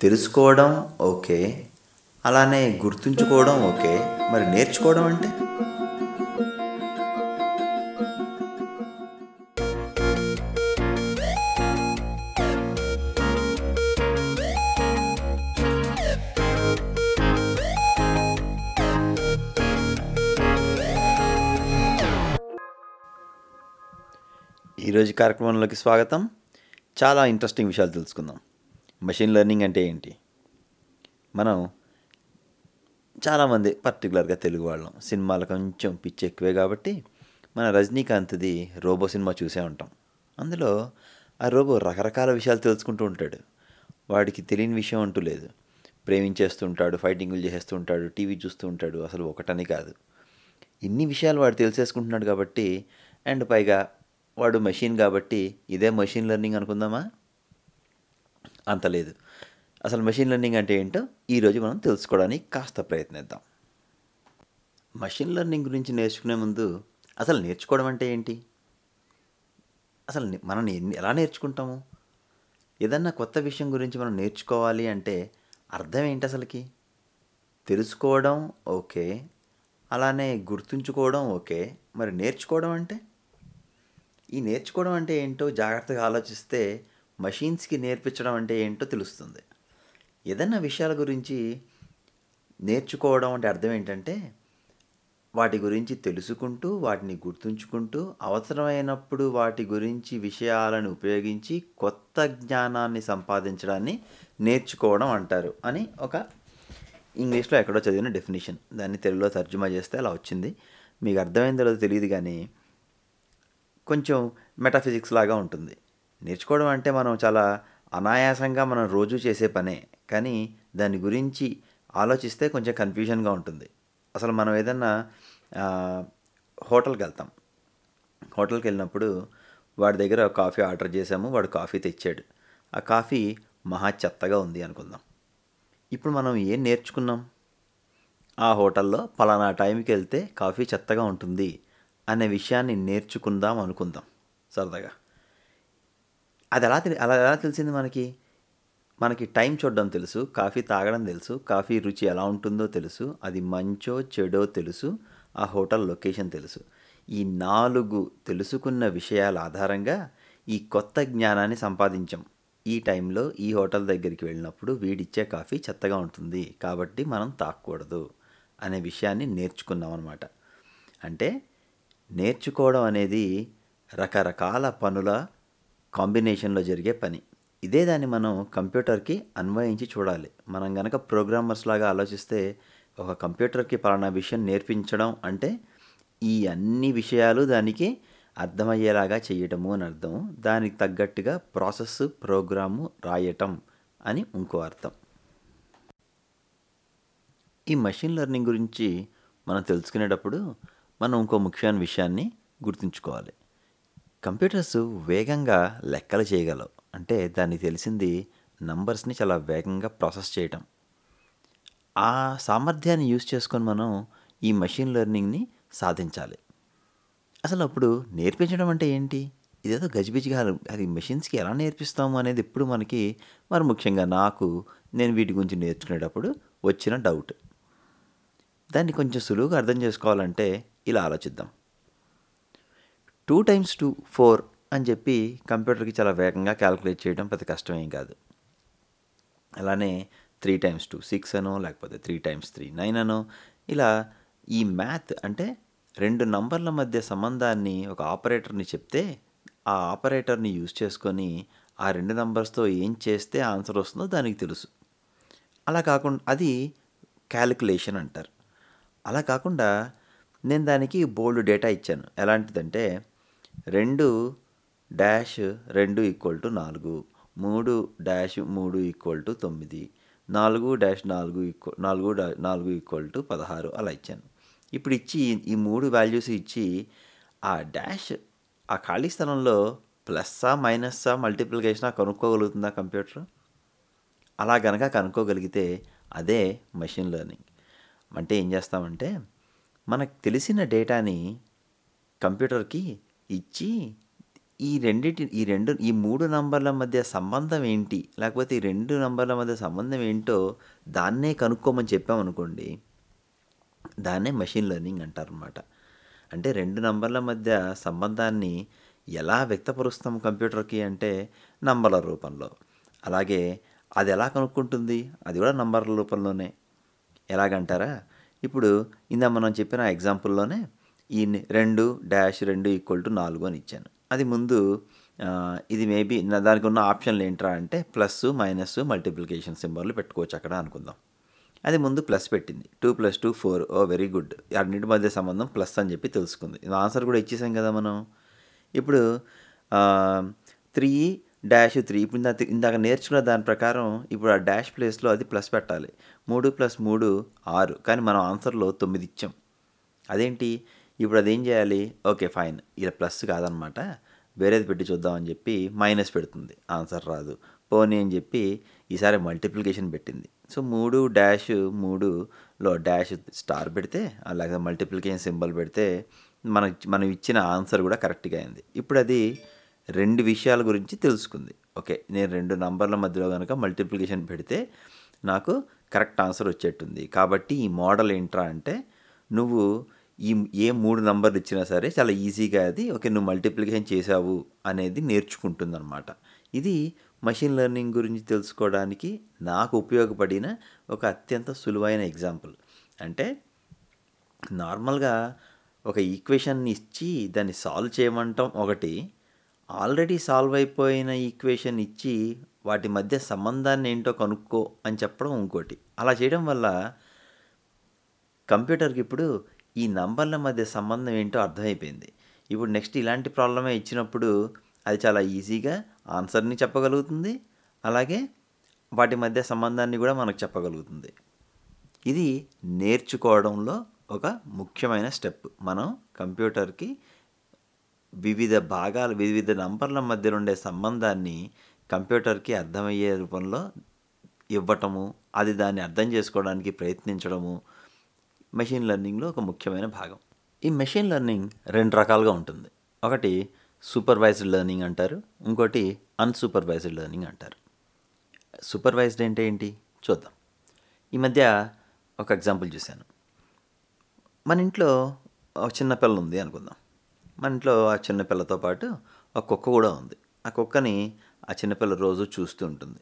తెలుసుకోవడం ఓకే. అలానే గుర్తుంచుకోవడం ఓకే. మరి నేర్చుకోవడం అంటే? ఈరోజు కార్యక్రమంలోకి స్వాగతం. చాలా ఇంట్రెస్టింగ్ విషయాలు తెలుసుకుందాం. మెషిన్ లెర్నింగ్ అంటే ఏంటి? మనం చాలామంది పర్టికులర్గా తెలుగు వాళ్ళం. సినిమాలు కొంచెం పిచ్చి ఎక్కువే కాబట్టి, మన 'రజనీకాంత్‌ది' 'రోబో' సినిమా చూసే ఉంటాం. అందులో ఆ రోబో రకరకాల విషయాలు తెలుసుకుంటూ ఉంటాడు. వాడికి తెలియని విషయం అంటూ లేదు. ప్రేమించేస్తూ ఉంటాడు, ఫైటింగులు చేసేస్తూ ఉంటాడు, టీవీ చూస్తూ ఉంటాడు. అసలు ఒకటని కాదు. ఇన్ని విషయాలు వాడు తెలిసేసుకుంటున్నాడు కాబట్టి అండ్ పైగా వాడు మెషిన్ కాబట్టి ఇదే మెషిన్ లెర్నింగ్ అనుకుందామా? అంత లేదు. అసలు మెషిన్ లెర్నింగ్ అంటే ఏంటో ఈరోజు మనం తెలుసుకోవడానికి కాస్త ప్రయత్నిద్దాం. మషిన్ లెర్నింగ్ గురించి నేర్చుకునే ముందు అసలు నేర్చుకోవడం అంటే ఏంటి? అసలు మనం ఎలా నేర్చుకుంటాము? ఏదన్నా కొత్త విషయం గురించి మనం నేర్చుకోవాలి అంటే అర్థం ఏంటి అసలుకి తెలుసుకోవడం ఓకే. అలానే గుర్తుంచుకోవడం ఓకే. మరి నేర్చుకోవడం అంటే? ఈ నేర్చుకోవడం అంటే ఏంటో జాగ్రత్తగా ఆలోచిస్తే మషీన్స్కి నేర్పించడం అంటే ఏంటో తెలుస్తుంది. ఏదైనా విషయాల గురించి నేర్చుకోవడం అంటే అర్థం ఏంటంటే, వాటి గురించి తెలుసుకుంటూ, వాటిని గుర్తుంచుకుంటూ, అవసరమైనప్పుడు వాటి గురించి విషయాలను ఉపయోగించి కొత్త జ్ఞానాన్ని సంపాదించడాన్ని నేర్చుకోవడం అంటారు అని ఒక ఇంగ్లీష్‌లో ఎక్కడో చదివిన డెఫినిషన్. దాన్ని తెలుగులో తర్జుమా చేస్తే అలా వచ్చింది. మీకు అర్థమైందో లేదో తెలియదు కానీ కొంచెం మెటాఫిజిక్స్ లాగా ఉంటుంది. నేర్చుకోవడం అంటే మనం చాలా అనాయాసంగా మనం రోజు చేసే పనే. కానీ దాని గురించి ఆలోచిస్తే కొంచెం కన్‌ఫ్యూజన్‌గా ఉంటుంది. అసలు మనం ఏదన్నా హోటల్కి వెళ్తాం హోటల్కి వెళ్ళినప్పుడు వాడి దగ్గర కాఫీ ఆర్డర్ చేసాము. వాడు కాఫీ తెచ్చాడు. ఆ కాఫీ మహా చెత్తగా ఉంది అనుకుందాం. ఇప్పుడు మనం ఏం నేర్చుకున్నాం? ఆ హోటల్‌లో పలానా టైంకెళ్తే కాఫీ చెత్తగా ఉంటుంది అనే విషయాన్ని నేర్చుకుందాం అనుకుందాం సరదాగా. అది ఎలా తెలి అలా ఎలా తెలిసింది మనకి? మనకి టైం చూడడం తెలుసు. కాఫీ తాగడం తెలుసు. కాఫీ రుచి ఎలా ఉంటుందో తెలుసు. అది మంచో, చెడో తెలుసు. ఆ హోటల్ లొకేషన్ తెలుసు. ఈ నాలుగు తెలుసుకున్న విషయాల ఆధారంగా ఈ కొత్త జ్ఞానాన్ని సంపాదించాం. ఈ టైంలో ఈ హోటల్ దగ్గరికి వెళ్ళినప్పుడు వీడిచ్చే కాఫీ చెత్తగా ఉంటుంది. కాబట్టి మనం తాకూడదు అనే విషయాన్ని నేర్చుకున్నామనమాట. అంటే నేర్చుకోవడం అనేది రకరకాల పనుల కాంబినేషన్‌లో జరిగే పని. ఇదే దాన్ని మనం కంప్యూటర్‌కి అన్వయించి చూడాలి. మనం గనక ప్రోగ్రామర్స్ లాగా ఆలోచిస్తే ఒక కంప్యూటర్‌కి పలానా విషయం నేర్పించడం అంటే ఈ అన్ని విషయాలు దానికి అర్థమయ్యేలాగా చేయటము అని అర్థం. దానికి తగ్గట్టుగా ప్రాసెస్, ప్రోగ్రాము రాయటం అని ఇంకో అర్థం. ఈ మెషిన్ లెర్నింగ్ గురించి మనం తెలుసుకునేటప్పుడు మనం ఇంకో ముఖ్యమైన విషయాన్ని గుర్తుంచుకోవాలి. కంప్యూటర్స్ వేగంగా లెక్కలు చేయగలవు. అంటే దానికి తెలిసింది నంబర్స్‌ని చాలా వేగంగా ప్రాసెస్ చేయటం. ఆ సామర్థ్యాన్ని యూజ్ చేసుకొని మనం ఈ మెషిన్ లెర్నింగ్‌ని సాధించాలి. అసలు అప్పుడు నేర్పించడం అంటే ఏంటి? ఇదేదో గజిబిజిగా అది మెషిన్స్‌కి ఎలా నేర్పిస్తాము అనేది ఎప్పుడు మనకి మరి ముఖ్యంగా నాకు నేను వీటి గురించి నేర్చుకునేటప్పుడు వచ్చిన డౌట్. దాన్ని కొంచెం సులువుగా అర్థం చేసుకోవాలంటే ఇలా ఆలోచిద్దాం. టూ టైమ్స్ 2 4 అని చెప్పి కంప్యూటర్‌కి చాలా వేగంగా క్యాలిక్యులేట్ చేయడం పెద్ద కష్టమేం కాదు. అలానే త్రీ టైమ్స్ 2 6 అనో లేకపోతే త్రీ టైమ్స్ 3 9 అనో ఇలా ఈ మ్యాథ్ అంటే రెండు నంబర్ల మధ్య సంబంధాన్ని ఒక ఆపరేటర్‌ని చెప్తే ఆ ఆపరేటర్‌ని యూజ్ చేసుకొని ఆ రెండు నంబర్స్‌తో ఏం చేస్తే ఆన్సర్ వస్తుందో దానికి తెలుసు. అలా కాకుండా అది క్యాలిక్యులేషన్ అంటారు. అలా కాకుండా నేను దానికి బోల్డ్ డేటా ఇచ్చాను. ఎలాంటిదంటే రెండు డాష్ రెండు ఈక్వల్ టు 4 3 డాష్ మూడు ఈక్వల్ టు 9 4 డాష్ నాలుగు ఈక్వ నాలుగు డా నాలుగు ఈక్వల్ టు 16 అలా ఇచ్చాను. ఇప్పుడు ఇచ్చి ఈ మూడు వాల్యూస్ ఇచ్చి ఆ డాష్ ఆ ఖాళీ స్థలంలో ప్లస్సా, మైనస్సా, మల్టిప్లికేషనా కనుక్కోగలుగుతుందా కంప్యూటర్? అలా గనక కనుక్కోగలిగితే అదే మెషిన్ లెర్నింగ్. అంటే ఏం చేస్తామంటే మనకు తెలిసిన డేటాని కంప్యూటర్‌కి ఇచ్చి ఈ రెండిటి ఈ రెండు ఈ మూడు నంబర్ల మధ్య సంబంధం ఏంటి? లేకపోతే ఈ రెండు నంబర్ల మధ్య సంబంధం ఏంటో దాన్నే కనుక్కోమని చెప్పామనుకోండి దాన్నే మెషిన్ లెర్నింగ్ అంటారనమాట అంటే రెండు నంబర్ల మధ్య సంబంధాన్ని ఎలా వ్యక్తపరుస్తాం కంప్యూటర్కి అంటే నంబర్ల రూపంలో. అలాగే అది ఎలా కనుక్కుంటుంది? అది కూడా నంబర్ల రూపంలోనే. ఎలాగంటారా? ఇప్పుడు ఇందా మనం చెప్పిన ఎగ్జాంపుల్లోనే ఈ రెండు డాష్ రెండు ఈక్వల్ టు నాలుగు అని ఇచ్చాను. అది ముందు ఇది మేబీ దానికి ఉన్న ఆప్షన్లు ఏంట్రా అంటే ప్లస్ మైనస్ మల్టిప్లికేషన్ సింబల్ పెట్టుకోవచ్చు అక్కడ అనుకుందాం. అది ముందు ప్లస్ పెట్టింది. Two plus two four. Oh very good. అన్నిటి మధ్య సంబంధం ప్లస్ అని చెప్పి తెలుసుకుంది. ఆన్సర్ కూడా ఇచ్చేసాం కదా మనం. ఇప్పుడు త్రీ డాష్ త్రీ. ఇప్పుడు ఇందాక ఇందాక నేర్చుకున్న దాని ప్రకారం ఇప్పుడు ఆ డాష్ ప్లేస్లో అది ప్లస్ పెట్టాలి. మూడు ప్లస్ మూడు ఆరు. కానీ మనం ఆన్సర్లో తొమ్మిది ఇచ్చాం. అదేంటి? ఇప్పుడు అది ఏం చేయాలి? Okay fine. ఇలా ప్లస్ కాదనమాట. వేరేది పెట్టి చూద్దామని చెప్పి మైనస్ పెడుతుంది. ఆన్సర్ రాదు. పోనీ అని చెప్పి ఈసారి మల్టిప్లికేషన్ పెట్టింది. సో మూడు డాష్ మూడులో డాష్ స్టార్ పెడితే అలాగే మల్టిప్లికేషన్ సింబల్ పెడితే మన మనం ఇచ్చిన ఆన్సర్ కూడా కరెక్ట్గా అయింది. ఇప్పుడు అది రెండు విషయాల గురించి తెలుసుకుంది. ఓకే నేను రెండు నంబర్ల మధ్యలో కనుక మల్టిప్లికేషన్ పెడితే నాకు కరెక్ట్ ఆన్సర్ వచ్చేట్టుంది. కాబట్టి ఈ మోడల్ ఏంట్రా అంటే నువ్వు ఈ ఏ మూడు నంబర్లు ఇచ్చినా సరే చాలా ఈజీగా అది ఓకే నువ్వు మల్టిప్లికేషన్ చేసావు అనేది నేర్చుకుంటుందన్నమాట. ఇది మషిన్ లెర్నింగ్ గురించి తెలుసుకోవడానికి నాకు ఉపయోగపడిన ఒక అత్యంత సులువైన ఎగ్జాంపుల్. అంటే నార్మల్గా ఒక ఈక్వేషన్ని ఇచ్చి దాన్ని సాల్వ్ చేయమంటాం ఒకటి ఆల్రెడీ సాల్వ్ అయిపోయిన ఈక్వేషన్ ఇచ్చి వాటి మధ్య సంబంధాన్ని ఏంటో కనుక్కో అని చెప్పడం ఇంకోటి. అలా చేయడం వల్ల కంప్యూటర్కి ఇప్పుడు ఈ నంబర్ల మధ్య సంబంధం ఏంటో అర్థమైపోయింది. ఇప్పుడు నెక్స్ట్ ఇలాంటి ప్రాబ్లమే ఇచ్చినప్పుడు అది చాలా ఈజీగా ఆన్సర్ని చెప్పగలుగుతుంది. అలాగే వాటి మధ్య సంబంధాన్ని కూడా మనకు చెప్పగలుగుతుంది. ఇది నేర్చుకోవడంలో ఒక ముఖ్యమైన స్టెప్. మనం కంప్యూటర్కి వివిధ భాగాలు వివిధ నంబర్ల మధ్య ఉండే సంబంధాన్ని కంప్యూటర్కి అర్థమయ్యే రూపంలో ఇవ్వటము అది దాన్ని అర్థం చేసుకోవడానికి ప్రయత్నించడము మెషిన్ లెర్నింగ్లో ఒక ముఖ్యమైన భాగం. ఈ మెషిన్ లెర్నింగ్ రెండు రకాలుగా ఉంటుంది. ఒకటి సూపర్వైజ్డ్ లెర్నింగ్ అంటారు ఇంకోటి అన్సూపర్వైజ్డ్ లెర్నింగ్ అంటారు. సూపర్వైజ్డ్ అంటే ఏంటి? చూద్దాం. ఈ మధ్య ఒక ఎగ్జాంపుల్ చూశాను. మన ఇంట్లో ఒక చిన్న పిల్ల ఉంది అనుకుందాం. మన ఇంట్లో ఆ చిన్న పిల్లతో పాటు ఒక కుక్క కూడా ఉంది. ఆ కుక్కని ఆ చిన్నపిల్ల రోజు చూస్తూ ఉంటుంది.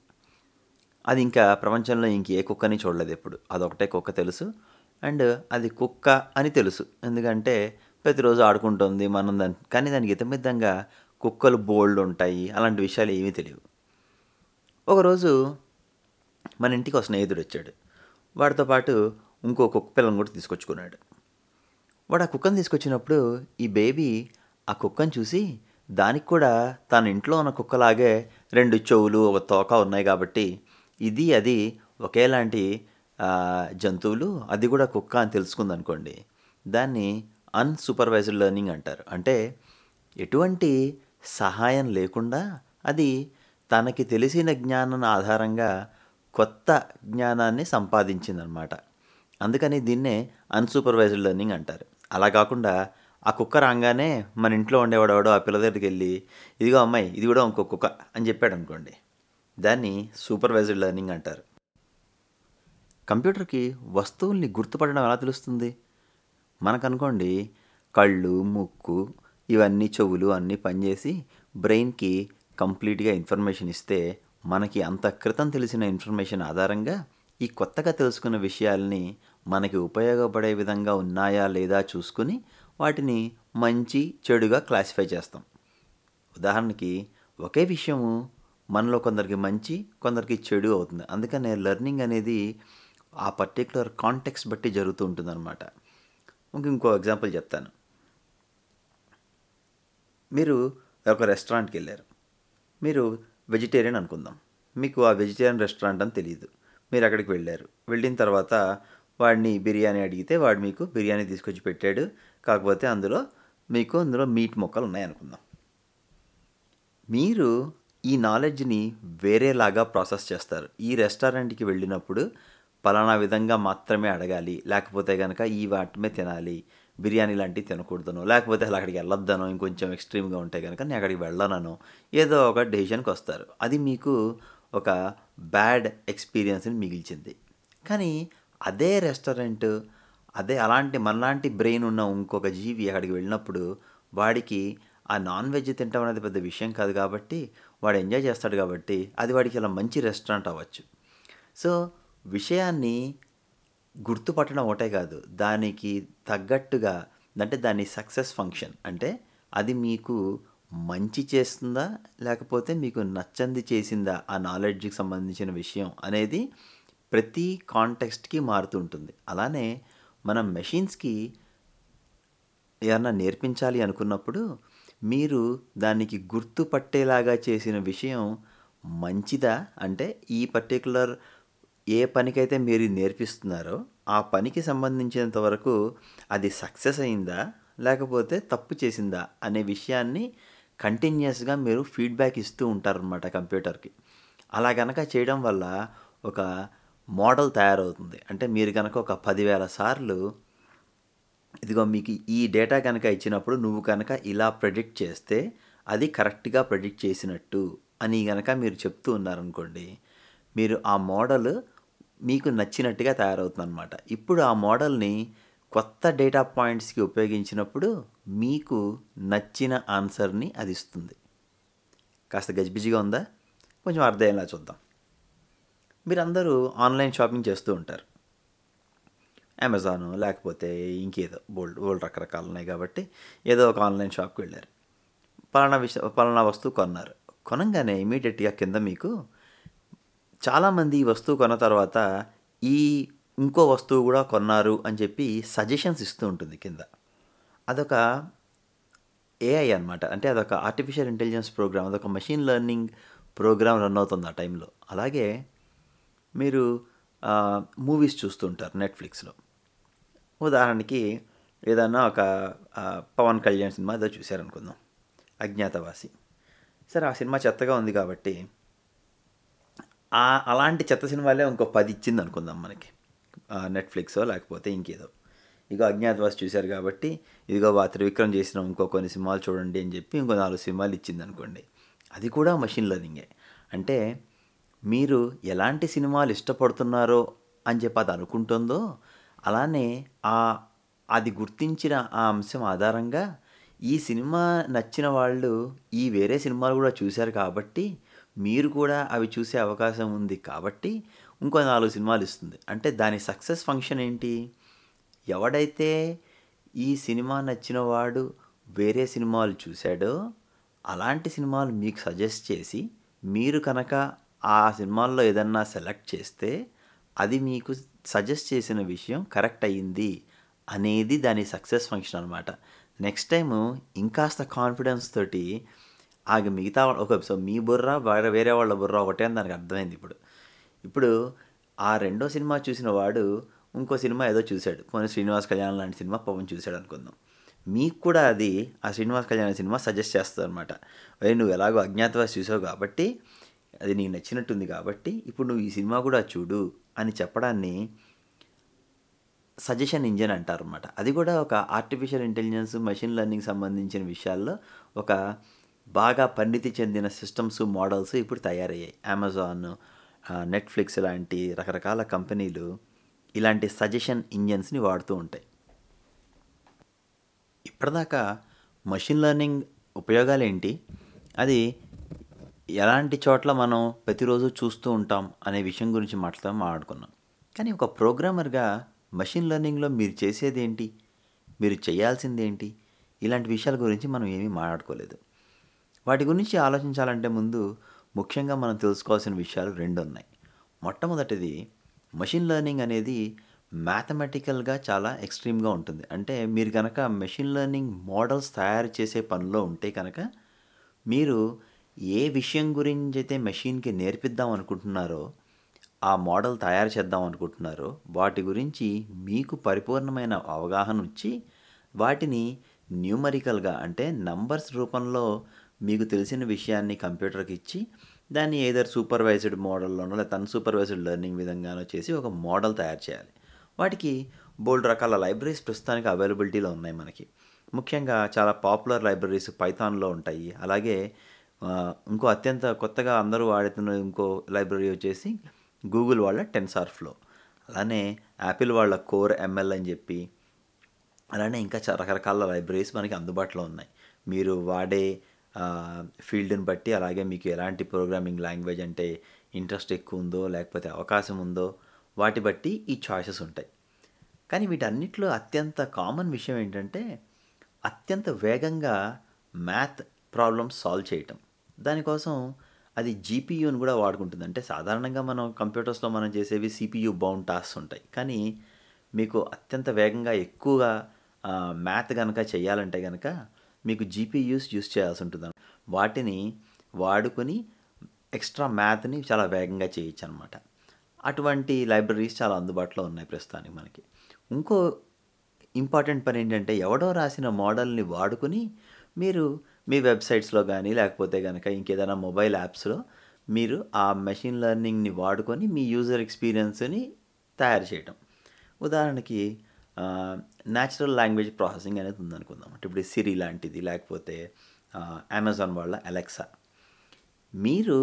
అది ఇంకా ప్రపంచంలో ఇంక ఏ కుక్కని చూడలేదు ఎప్పుడు. అదొకటే కుక్క తెలుసు అండ్ అది కుక్క అని తెలుసు. ఎందుకంటే ప్రతిరోజు ఆడుకుంటుంది మనం దాని కానీ దానికి ఇతమిద్దంగా కుక్కలు బోల్డ్ ఉంటాయి అలాంటి విషయాలు ఏమీ తెలియవు. ఒకరోజు మన ఇంటికి ఒక స్నేహితుడు వచ్చాడు. వాడితో పాటు ఇంకో కుక్క పిల్లని కూడా తీసుకొచ్చుకున్నాడు. వాడు ఆ కుక్కను తీసుకొచ్చినప్పుడు ఈ బేబీ ఆ కుక్కను చూసి దానికి కూడా తన ఇంట్లో ఉన్న కుక్కలాగే రెండు చెవులు ఒక తోక ఉన్నాయి కాబట్టి ఇది అది ఒకేలాంటి జంతువులు అది కూడా కుక్క అని తెలుసుకుంది అనుకోండి దాన్ని అన్సూపర్వైజ్డ్ లెర్నింగ్ అంటారు. అంటే ఎటువంటి సహాయం లేకుండా అది తనకి తెలిసిన జ్ఞానం ఆధారంగా కొత్త జ్ఞానాన్ని సంపాదించిందనమాట. అందుకని దీన్నే అన్సూపర్వైజ్డ్ లెర్నింగ్ అంటారు. అలా కాకుండా ఆ కుక్క రాగానే మన ఇంట్లో ఉండేవాడు ఆ పిల్ల దగ్గరికి వెళ్ళి ఇదిగో అమ్మాయి ఇది కూడా ఇంకో కుక్క అని చెప్పాడు అనుకోండి దాన్ని సూపర్వైజ్డ్ లెర్నింగ్ అంటారు. కంప్యూటర్కి వస్తువుల్ని గుర్తుపడడం ఎలా తెలుస్తుంది? మనకనుకోండి కళ్ళు ముక్కు ఇవన్నీ చెవులు అన్నీ పనిచేసి బ్రెయిన్కి కంప్లీట్గా ఇన్ఫర్మేషన్ ఇస్తే మనకి అంత క్రితం తెలిసిన ఇన్ఫర్మేషన్ ఆధారంగా ఈ కొత్తగా తెలుసుకున్న విషయాల్ని మనకి ఉపయోగపడే విధంగా ఉన్నాయా లేదా చూసుకుని వాటిని మంచి చెడుగా క్లాసిఫై చేస్తాం. ఉదాహరణకి ఒకే విషయము మనలో కొందరికి మంచి కొందరికి చెడు అవుతుంది. అందుకనే లెర్నింగ్ అనేది ఆ పర్టికులర్ కాంటెక్స్ బట్టి జరుగుతూ ఉంటుందన్నమాట. ఇంక ఇంకో ఎగ్జాంపుల్ చెప్తాను. మీరు ఒక రెస్టారెంట్కి వెళ్ళారు. మీరు వెజిటేరియన్ అనుకుందాం. మీకు ఆ వెజిటేరియన్ రెస్టారెంట్ అని తెలియదు మీరు అక్కడికి వెళ్ళారు. వెళ్ళిన తర్వాత వాడిని బిర్యానీ అడిగితే వాడు మీకు బిర్యానీ తీసుకొచ్చి పెట్టాడు. కాకపోతే అందులో మీకు అందులో మీట్ మొక్కలు ఉన్నాయి అనుకుందాం. మీరు ఈ నాలెడ్జ్ని వేరేలాగా ప్రాసెస్ చేస్తారు. ఈ రెస్టారెంట్కి వెళ్ళినప్పుడు పలానా విధంగా మాత్రమే అడగాలి. లేకపోతే కనుక ఈ వాటిమే తినాలి. బిర్యానీ లాంటివి తినకూడదనో లేకపోతే అసలు అక్కడికి వెళ్ళొద్దను ఇంకొంచెం ఎక్స్ట్రీమ్గా ఉంటే కనుక నేను అక్కడికి వెళ్ళనను ఏదో ఒక డెసిషన్కి వస్తారు. అది మీకు ఒక బ్యాడ్ ఎక్స్పీరియన్స్ని మిగిల్చింది. కానీ అదే రెస్టారెంట్ అదే అలాంటి మనలాంటి బ్రెయిన్ ఉన్న ఇంకొక జీవి అక్కడికి వెళ్ళినప్పుడు వాడికి ఆ నాన్ వెజ్ తింటాం అనేది పెద్ద విషయం కాదు కాబట్టి వాడు ఎంజాయ్ చేస్తాడు కాబట్టి అది వాడికి అలా మంచి రెస్టారెంట్ అవ్వచ్చు. సో విషయాన్ని గుర్తుపట్టడం ఒకటే కాదు దానికి తగ్గట్టుగా అంటే దాని సక్సెస్ ఫంక్షన్. అంటే అది మీకు మంచి చేస్తుందా లేకపోతే మీకు నచ్చంది చేసిందా ఆ నాలెడ్జ్కి సంబంధించిన విషయం అనేది ప్రతి కాంటెక్స్ట్కి మారుతుంటుంది. అలానే మనం మెషిన్స్కి ఏమన్నా నేర్పించాలి అనుకున్నప్పుడు మీరు దానికి గుర్తుపట్టేలాగా చేసిన విషయం మంచిదా? అంటే ఈ పర్టికులర్ ఏ పనికైతే మీరు నేర్పిస్తున్నారో ఆ పనికి సంబంధించినంత వరకు అది సక్సెస్ అయిందా లేకపోతే తప్పు చేసిందా అనే విషయాన్ని కంటిన్యూస్గా మీరు ఫీడ్బ్యాక్ ఇస్తూ ఉంటారనమాట కంప్యూటర్కి. అలా కనుక చేయడం వల్ల ఒక మోడల్ తయారవుతుంది. అంటే మీరు కనుక ఒక పదివేల సార్లు ఇదిగో మీకు ఈ డేటా కనుక ఇచ్చినప్పుడు నువ్వు కనుక ఇలా ప్రెడిక్ట్ చేస్తే అది కరెక్ట్గా ప్రెడిక్ట్ చేసినట్టు అని కనుక మీరు చెప్తూ ఉన్నారనుకోండి మీరు ఆ మోడల్ మీకు నచ్చినట్టుగా తయారవుతుంది అనమాట ఇప్పుడు ఆ మోడల్ని కొత్త డేటా పాయింట్స్కి ఉపయోగించినప్పుడు మీకు నచ్చిన ఆన్సర్ని అది ఇస్తుంది. కాస్త గజిబిజిగా ఉందా? కొంచెం అర్థమయ్యేలా చూద్దాం. మీరందరూ ఆన్లైన్ షాపింగ్ చేస్తూ ఉంటారు. అమెజాన్ లేకపోతే ఇంకేదో బోల్డ్ బోల్డ్ రకరకాలు ఉన్నాయి కాబట్టి ఏదో ఒక ఆన్లైన్ షాప్కి వెళ్ళారు. పలానా విష పలానా వస్తువు కొన్నారు. కొనంగానే ఇమీడియట్గా కింద మీకు చాలామంది ఈ వస్తువు కొన్న తర్వాత ఈ ఇంకో వస్తువు కూడా కొన్నారు అని చెప్పి సజెషన్స్ ఇస్తూ ఉంటుంది కింద. అదొక ఏఐ అనమాట అంటే అదొక ఆర్టిఫిషియల్ ఇంటెలిజెన్స్ ప్రోగ్రామ్ అదొక మెషిన్ లెర్నింగ్ ప్రోగ్రామ్ రన్ అవుతుంది ఆ టైంలో. అలాగే మీరు మూవీస్ చూస్తుంటారు నెట్ఫ్లిక్స్లో ఉదాహరణకి ఏదన్నా ఒక పవన్ కళ్యాణ్ సినిమా ఏదో చూశారనుకుందాం. అజ్ఞాతవాసి. సరే ఆ సినిమా చెత్తగా ఉంది కాబట్టి అలాంటి చెత్త సినిమాలే ఇంకో పది ఇచ్చింది అనుకుందాం మనకి. నెట్ఫ్లిక్సో లేకపోతే ఇంకేదో. ఇగో అజ్ఞాతవాసి చూశారు కాబట్టి ఇదిగో వా త్రివిక్రమ్ చేసిన ఇంకో కొన్ని సినిమాలు చూడండి అని చెప్పి ఇంకో నాలుగు సినిమాలు ఇచ్చింది అనుకోండి. అది కూడా మషిన్ లెర్నింగే అంటే మీరు ఎలాంటి సినిమాలు ఇష్టపడుతున్నారో అని చెప్పి అది అనుకుంటుందో అలానే ఆ అది గుర్తించిన ఆ అంశం ఆధారంగా ఈ సినిమా నచ్చిన వాళ్ళు ఈ వేరే సినిమాలు కూడా చూశారు కాబట్టి మీరు కూడా అవి చూసే అవకాశం ఉంది కాబట్టి ఇంకో నాలుగు సినిమాలు ఇస్తుంది. అంటే దాని సక్సెస్ ఫంక్షన్ ఏంటి? ఎవడైతే ఈ సినిమా నచ్చిన వాడు వేరే సినిమాలు చూశాడో అలాంటి సినిమాలు మీకు సజెస్ట్ చేసి మీరు కనుక ఆ సినిమాల్లో ఏదన్నా సెలెక్ట్ చేస్తే అది మీకు సజెస్ట్ చేసిన విషయం కరెక్ట్ అయ్యింది అనేది దాని సక్సెస్ ఫంక్షన్ అనమాట నెక్స్ట్ టైం ఇంకాస్త కాన్ఫిడెన్స్ తోటి ఆ మిగతా ఒక సో మీ బుర్ర వేరే వేరే వాళ్ళ బుర్ర ఒకటే అని దానికి అర్థమైంది ఇప్పుడు. ఇప్పుడు ఆ రెండో సినిమా చూసిన వాడు ఇంకో సినిమా ఏదో చూశాడు. పోనీ శ్రీనివాస్ కళ్యాణ్ లాంటి సినిమా పవన్ చూశాడు అనుకుందాం. మీకు కూడా అది ఆ శ్రీనివాస్ కళ్యాణ్ సినిమా సజెస్ట్ చేస్తుంది అనమాట అదే నువ్వు ఎలాగో అజ్ఞాతవాసి చూసావు కాబట్టి అది నీకు నచ్చినట్టుంది కాబట్టి ఇప్పుడు నువ్వు ఈ సినిమా కూడా చూడు అని చెప్పడాన్ని సజెషన్ ఇంజిన్ అంటారన్నమాట అది కూడా ఒక ఆర్టిఫిషియల్ ఇంటెలిజెన్స్ మెషిన్ లెర్నింగ్ సంబంధించిన విషయాల్లో ఒక బాగా పరిణితి చెందిన సిస్టమ్స్ మోడల్స్ ఇప్పుడు తయారయ్యాయి. అమెజాన్ నెట్ఫ్లిక్స్ లాంటి రకరకాల కంపెనీలు ఇలాంటి సజెషన్ ఇంజన్స్ని వాడుతూ ఉంటాయి. ఇప్పటిదాకా మషిన్ లెర్నింగ్ ఉపయోగాలు ఏంటి అది ఎలాంటి చోట్ల మనం ప్రతిరోజు చూస్తూ ఉంటాం అనే విషయం గురించి మాట్లాడతాం మాట్లాడుకున్నాం. కానీ ఒక ప్రోగ్రామర్గా మషిన్ లెర్నింగ్లో మీరు చేసేది ఏంటి మీరు చేయాల్సింది ఏంటి ఇలాంటి విషయాల గురించి మనం ఏమీ మాట్లాడుకోలేదు. వాటి గురించి ఆలోచించాలంటే ముందు ముఖ్యంగా మనం తెలుసుకోవాల్సిన విషయాలు రెండు ఉన్నాయి మొట్టమొదటిది మషిన్ లెర్నింగ్ అనేది మ్యాథమెటికల్గా చాలా ఎక్స్ట్రీమ్గా ఉంటుంది. అంటే మీరు కనుక మెషిన్ లెర్నింగ్ మోడల్స్ తయారు చేసే పనిలో ఉంటే కనుక మీరు ఏ విషయం గురించి అయితే మెషిన్కి నేర్పిద్దాం అనుకుంటున్నారో ఆ మోడల్ తయారు చేద్దాం అనుకుంటున్నారో వాటి గురించి మీకు పరిపూర్ణమైన అవగాహన వచ్చి వాటిని న్యూమరికల్గా అంటే నంబర్స్ రూపంలో మీకు తెలిసిన విషయాన్ని కంప్యూటర్కి ఇచ్చి దాన్ని ఏదర్ సూపర్వైజ్డ్ మోడల్లోనో లేదా అన్సూపర్వైజ్డ్ లెర్నింగ్ విధంగానో చేసి ఒక మోడల్ తయారు చేయాలి. వాటికి బోల్డ్ రకాల లైబ్రరీస్ ప్రస్తుతానికి అవైలబిలిటీలో ఉన్నాయి మనకి. ముఖ్యంగా చాలా పాపులర్ లైబ్రరీస్ పైథాన్లో ఉంటాయి. అలాగే ఇంకో అత్యంత కొత్తగా అందరూ వాడుతున్న ఇంకో లైబ్రరీ వచ్చేసి గూగుల్ వాళ్ళ టెన్సార్ ఫ్లో అలానే యాపిల్ వాళ్ళ కోర్ ఎంఎల్ అని చెప్పి అలానే ఇంకా రకరకాల లైబ్రరీస్ మనకి అందుబాటులో ఉన్నాయి. మీరు వాడే ఫీల్డ్ని బట్టి అలాగే మీకు ఎలాంటి ప్రోగ్రామింగ్ లాంగ్వేజ్ అంటే ఇంట్రెస్ట్ ఎక్కువ ఉందో లేకపోతే అవకాశం ఉందో వాటి బట్టి ఈ చాయిసెస్ ఉంటాయి. కానీ వీటన్నిటిలో అత్యంత కామన్ విషయం ఏంటంటే అత్యంత వేగంగా మ్యాథ్ ప్రాబ్లమ్స్ సాల్వ్ చేయటం. దానికోసం అది జీపీయూని కూడా వాడుకుంటుంది. అంటే సాధారణంగా మనం కంప్యూటర్స్లో మనం చేసేవి సిపియూ బౌండ్ టాస్క్ ఉంటాయి. కానీ మీకు అత్యంత వేగంగా ఎక్కువగా మ్యాథ్ కనుక చేయాలంటే కనుక మీకు జీపీయూస్ యూస్ చేయాల్సి ఉంటుంది వాటిని వాడుకొని ఎక్స్ట్రా మ్యాథ్ని చాలా వేగంగా చేయొచ్చు అనమాట అటువంటి లైబ్రరీస్ చాలా అందుబాటులో ఉన్నాయి ప్రస్తుతానికి మనకి. ఇంకో ఇంపార్టెంట్ పని ఏంటంటే ఎవడో రాసిన మోడల్ని వాడుకుని మీరు మీ వెబ్సైట్స్లో కానీ లేకపోతే కనుక ఇంకేదైనా మొబైల్ యాప్స్లో మీరు ఆ మెషిన్ లెర్నింగ్ని వాడుకొని మీ యూజర్ ఎక్స్పీరియన్స్ని తయారు చేయటం. ఉదాహరణకి న్యాచురల్ లాంగ్వేజ్ ప్రాసెసింగ్ అనేది ఉందనుకుందాం. అంటే ఇప్పుడు సిరి లాంటిది లేకపోతే అమెజాన్ వాళ్ళ అలెక్సా మీరు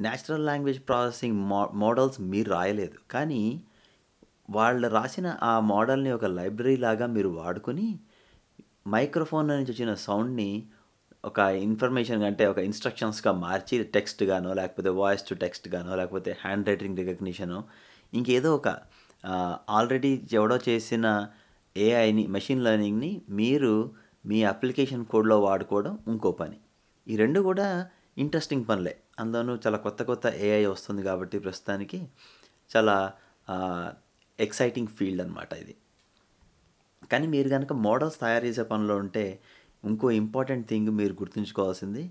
natural language processing mo models మీరు రాయలేదు. కానీ వాళ్ళు రాసిన ఆ మోడల్ని ఒక లైబ్రరీ లాగా మీరు వాడుకొని మైక్రోఫోన్ నుంచి వచ్చిన సౌండ్ని ఒక ఇన్ఫర్మేషన్ అంటే ఒక ఇన్స్ట్రక్షన్స్గా మార్చి టెక్స్ట్ గానో లేకపోతే వాయిస్ టు టెక్స్ట్ గానో లేకపోతే హ్యాండ్ రైటింగ్ రికగ్నిషనో ఇంకేదో ఒక ఆల్రెడీ ఎవడో చేసిన ఏఐని మెషిన్ లెర్నింగ్ని మీరు మీ అప్లికేషన్ కోడ్లో వాడుకోవడం ఇంకో పని. ఈ రెండు కూడా ఇంట్రెస్టింగ్ పనులే. అందులోనూ చాలా కొత్త కొత్త ఏఐ వస్తుంది కాబట్టి ప్రస్తుతానికి చాలా ఎక్సైటింగ్ ఫీల్డ్ అనమాట ఇది. కానీ మీరు కనుక మోడల్స్ తయారు చేసే పనిలో ఉంటే ఇంకో ఇంపార్టెంట్ థింగ్ మీరు గుర్తుంచుకోవాల్సింది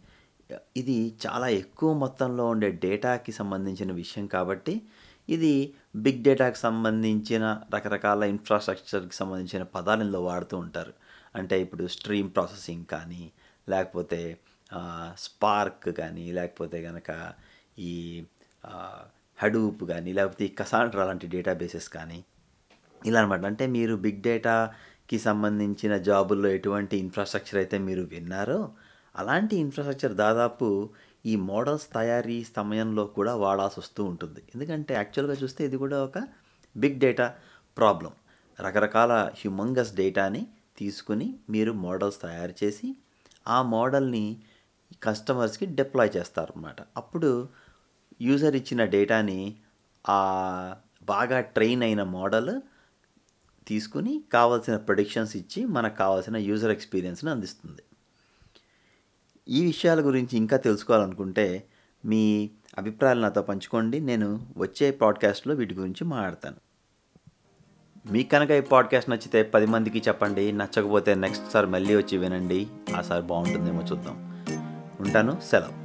ఇది చాలా ఎక్కువ మొత్తంలో ఉండే డేటాకి సంబంధించిన విషయం కాబట్టి ఇది బిగ్ డేటాకు సంబంధించిన రకరకాల ఇన్ఫ్రాస్ట్రక్చర్కి సంబంధించిన పదాలు ఇందులో వాడుతూ ఉంటారు. అంటే ఇప్పుడు స్ట్రీమ్ ప్రాసెసింగ్ కానీ లేకపోతే స్పార్క్ కానీ లేకపోతే కనుక ఈ హడూప్ కానీ లేకపోతే ఈ కసాండ్రా లాంటి డేటాబేసెస్ కానీ ఇలా అనమాట అంటే మీరు బిగ్ డేటాకి సంబంధించిన జాబుల్లో ఎటువంటి ఇన్ఫ్రాస్ట్రక్చర్ అయితే మీరు విన్నారో అలాంటి ఇన్ఫ్రాస్ట్రక్చర్ దాదాపు ఈ మోడల్స్ తయారీ సమయంలో కూడా వాడాల్సి వస్తూ ఉంటుంది. ఎందుకంటే యాక్చువల్గా చూస్తే ఇది కూడా ఒక బిగ్ డేటా ప్రాబ్లం రకరకాల హ్యూమంగస్ డేటాని తీసుకుని మీరు మోడల్స్ తయారు చేసి ఆ మోడల్ని కస్టమర్స్కి డిప్లాయ్ చేస్తారన్నమాట. అప్పుడు యూజర్ ఇచ్చిన డేటాని ఆ బాగా ట్రైన్ అయిన మోడల్ తీసుకుని కావాల్సిన ప్రొడిక్షన్స్ ఇచ్చి మనకు కావాల్సిన యూజర్ ఎక్స్పీరియన్స్ని అందిస్తుంది. ఈ విషయాల గురించి ఇంకా తెలుసుకోవాలనుకుంటే మీ అభిప్రాయాలు నాతో పంచుకోండి. నేను వచ్చే పాడ్కాస్ట్లో వీటి గురించి మాట్లాడతాను. మీకు కనుక ఈ పాడ్కాస్ట్ నచ్చితే పది మందికి చెప్పండి. నచ్చకపోతే నెక్స్ట్ సార్ మళ్ళీ వచ్చి వినండి. ఆ సార్ బాగుంటుందేమో చూద్దాం. ఉంటాను. సెలవు.